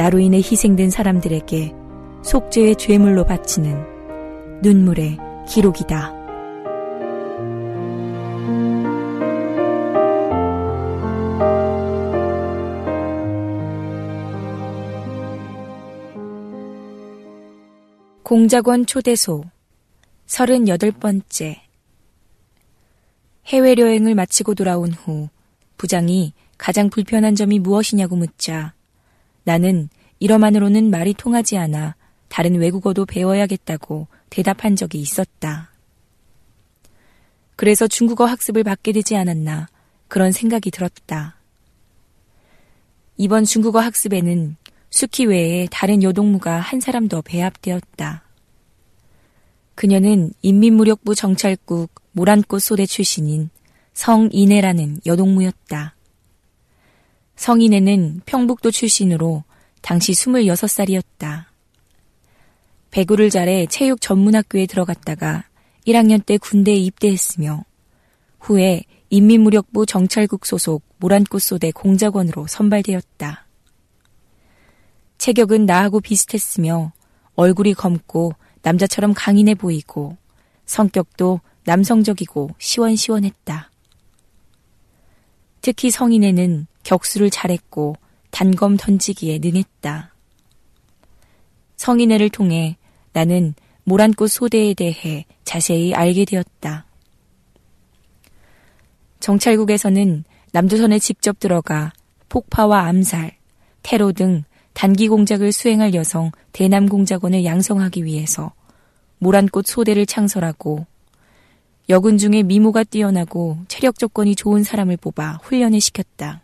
나로 인해 희생된 사람들에게 속죄의 죄물로 바치는 눈물의 기록이다. 공작원 초대소 38번째 해외 여행을 마치고 돌아온 후 부장이 가장 불편한 점이 무엇이냐고 묻자 나는 이러만으로는 말이 통하지 않아 다른 외국어도 배워야겠다고 대답한 적이 있었다. 그래서 중국어 학습을 받게 되지 않았나 그런 생각이 들었다. 이번 중국어 학습에는 수키 외에 다른 여동무가 한 사람 더 배합되었다. 그녀는 인민무력부 정찰국 모란꽃 소대 출신인 성인애라는 여동무였다. 성인애는 평북도 출신으로 당시 26살이었다. 배구를 잘해 체육 전문학교에 들어갔다가 1학년 때 군대에 입대했으며 후에 인민무력부 정찰국 소속 모란꽃 소대 공작원으로 선발되었다. 체격은 나하고 비슷했으며 얼굴이 검고 남자처럼 강인해 보이고 성격도 남성적이고 시원시원했다. 특히 성인에는 격수를 잘했고 단검 던지기에 능했다. 성인애를 통해 나는 모란꽃 소대에 대해 자세히 알게 되었다. 정찰국에서는 남조선에 직접 들어가 폭파와 암살, 테러 등 단기 공작을 수행할 여성 대남 공작원을 양성하기 위해서 모란꽃 소대를 창설하고 여군 중에 미모가 뛰어나고 체력 조건이 좋은 사람을 뽑아 훈련을 시켰다.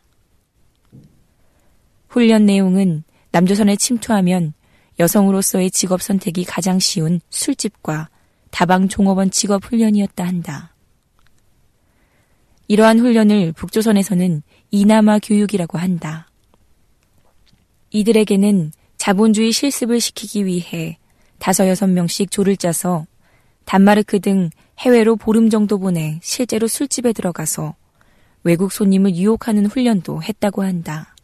훈련 내용은 남조선에 침투하면 여성으로서의 직업 선택이 가장 쉬운 술집과 다방 종업원 직업 훈련이었다 한다. 이러한 훈련을 북조선에서는 이남아 교육이라고 한다. 이들에게는 자본주의 실습을 시키기 위해 다섯 여섯 명씩 조를 짜서 단마르크 등 해외로 보름 정도 보내 실제로 술집에 들어가서 외국 손님을 유혹하는 훈련도 했다고 한다.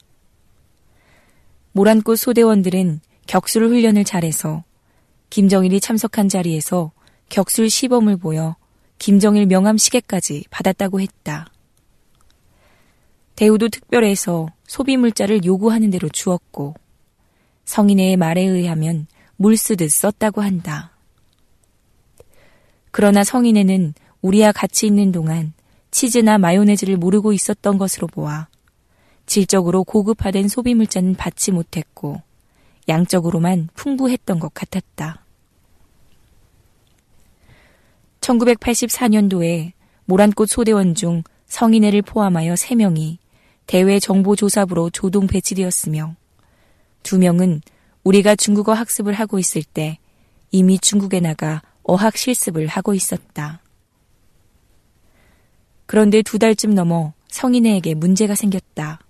모란꽃 소대원들은 격술 훈련을 잘해서 김정일이 참석한 자리에서 격술 시범을 보여 김정일 명함 시계까지 받았다고 했다. 대우도 특별해서 소비 물자를 요구하는 대로 주었고 성인의 말에 의하면 물 쓰듯 썼다고 한다. 그러나 성인에는 우리와 같이 있는 동안 치즈나 마요네즈를 모르고 있었던 것으로 보아 질적으로 고급화된 소비 물자는 받지 못했고 양적으로만 풍부했던 것 같았다. 1984년도에 모란꽃 소대원 중 성인애를 포함하여 3명이 대외 정보조사부로 조동 배치되었으며 2명은 우리가 중국어 학습을 하고 있을 때 이미 중국에 나가 어학 실습을 하고 있었다. 그런데 두 달쯤 넘어 성인애에게 문제가 생겼다.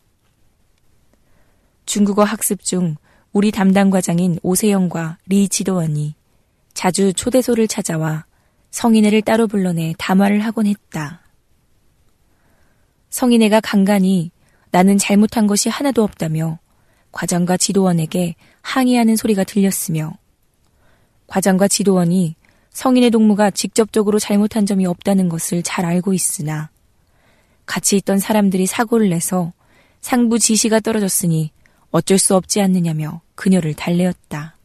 중국어 학습 중 우리 담당 과장인 오세영과 리 지도원이 자주 초대소를 찾아와 성인애를 따로 불러내 담화를 하곤 했다. 성인애가 간간히 나는 잘못한 것이 하나도 없다며 과장과 지도원에게 항의하는 소리가 들렸으며 과장과 지도원이 성인의 동무가 직접적으로 잘못한 점이 없다는 것을 잘 알고 있으나 같이 있던 사람들이 사고를 내서 상부 지시가 떨어졌으니 어쩔 수 없지 않느냐며 그녀를 달래었다.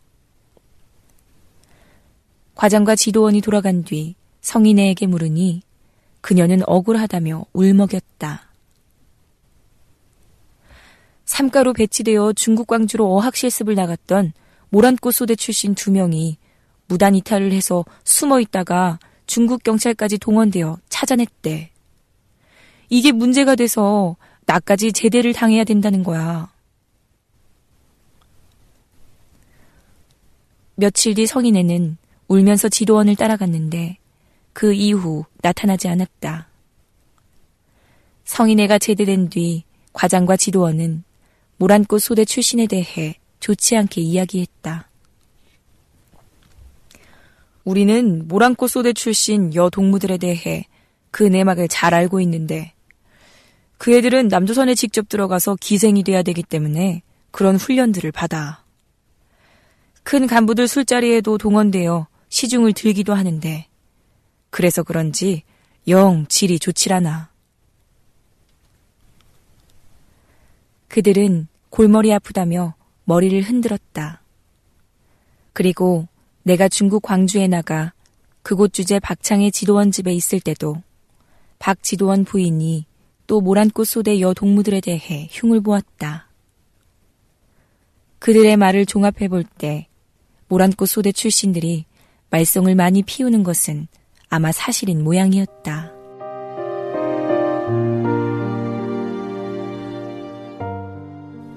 과장과 지도원이 돌아간 뒤 성인애에게 물으니 그녀는 억울하다며 울먹였다. 삼가로 배치되어 중국 광주로 어학 실습을 나갔던 모란꽃 소대 출신 두 명이 무단 이탈을 해서 숨어 있다가 중국 경찰까지 동원되어 찾아냈대. 이게 문제가 돼서 나까지 제대를 당해야 된다는 거야. 며칠 뒤 성인애는 울면서 지도원을 따라갔는데 그 이후 나타나지 않았다. 성인애가 제대된 뒤 과장과 지도원은 모란꽃 소대 출신에 대해 좋지 않게 이야기했다. 우리는 모란꽃 소대 출신 여 동무들에 대해 그 내막을 잘 알고 있는데 그 애들은 남조선에 직접 들어가서 기생이 돼야 되기 때문에 그런 훈련들을 받아. 큰 간부들 술자리에도 동원되어 시중을 들기도 하는데 그래서 그런지 영 질이 좋질 않아. 그들은 골머리 아프다며 머리를 흔들었다. 그리고 내가 중국 광주에 나가 그곳 주재 박창의 지도원 집에 있을 때도 박 지도원 부인이 또 모란꽃 소대 여 동무들에 대해 흉을 보았다. 그들의 말을 종합해 볼 때 모란꽃 소대 출신들이 말썽을 많이 피우는 것은 아마 사실인 모양이었다.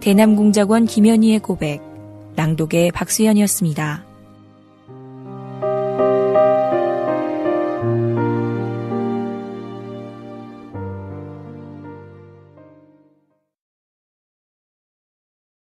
대남공작원 김현희의 고백, 랑독의 박수현이었습니다.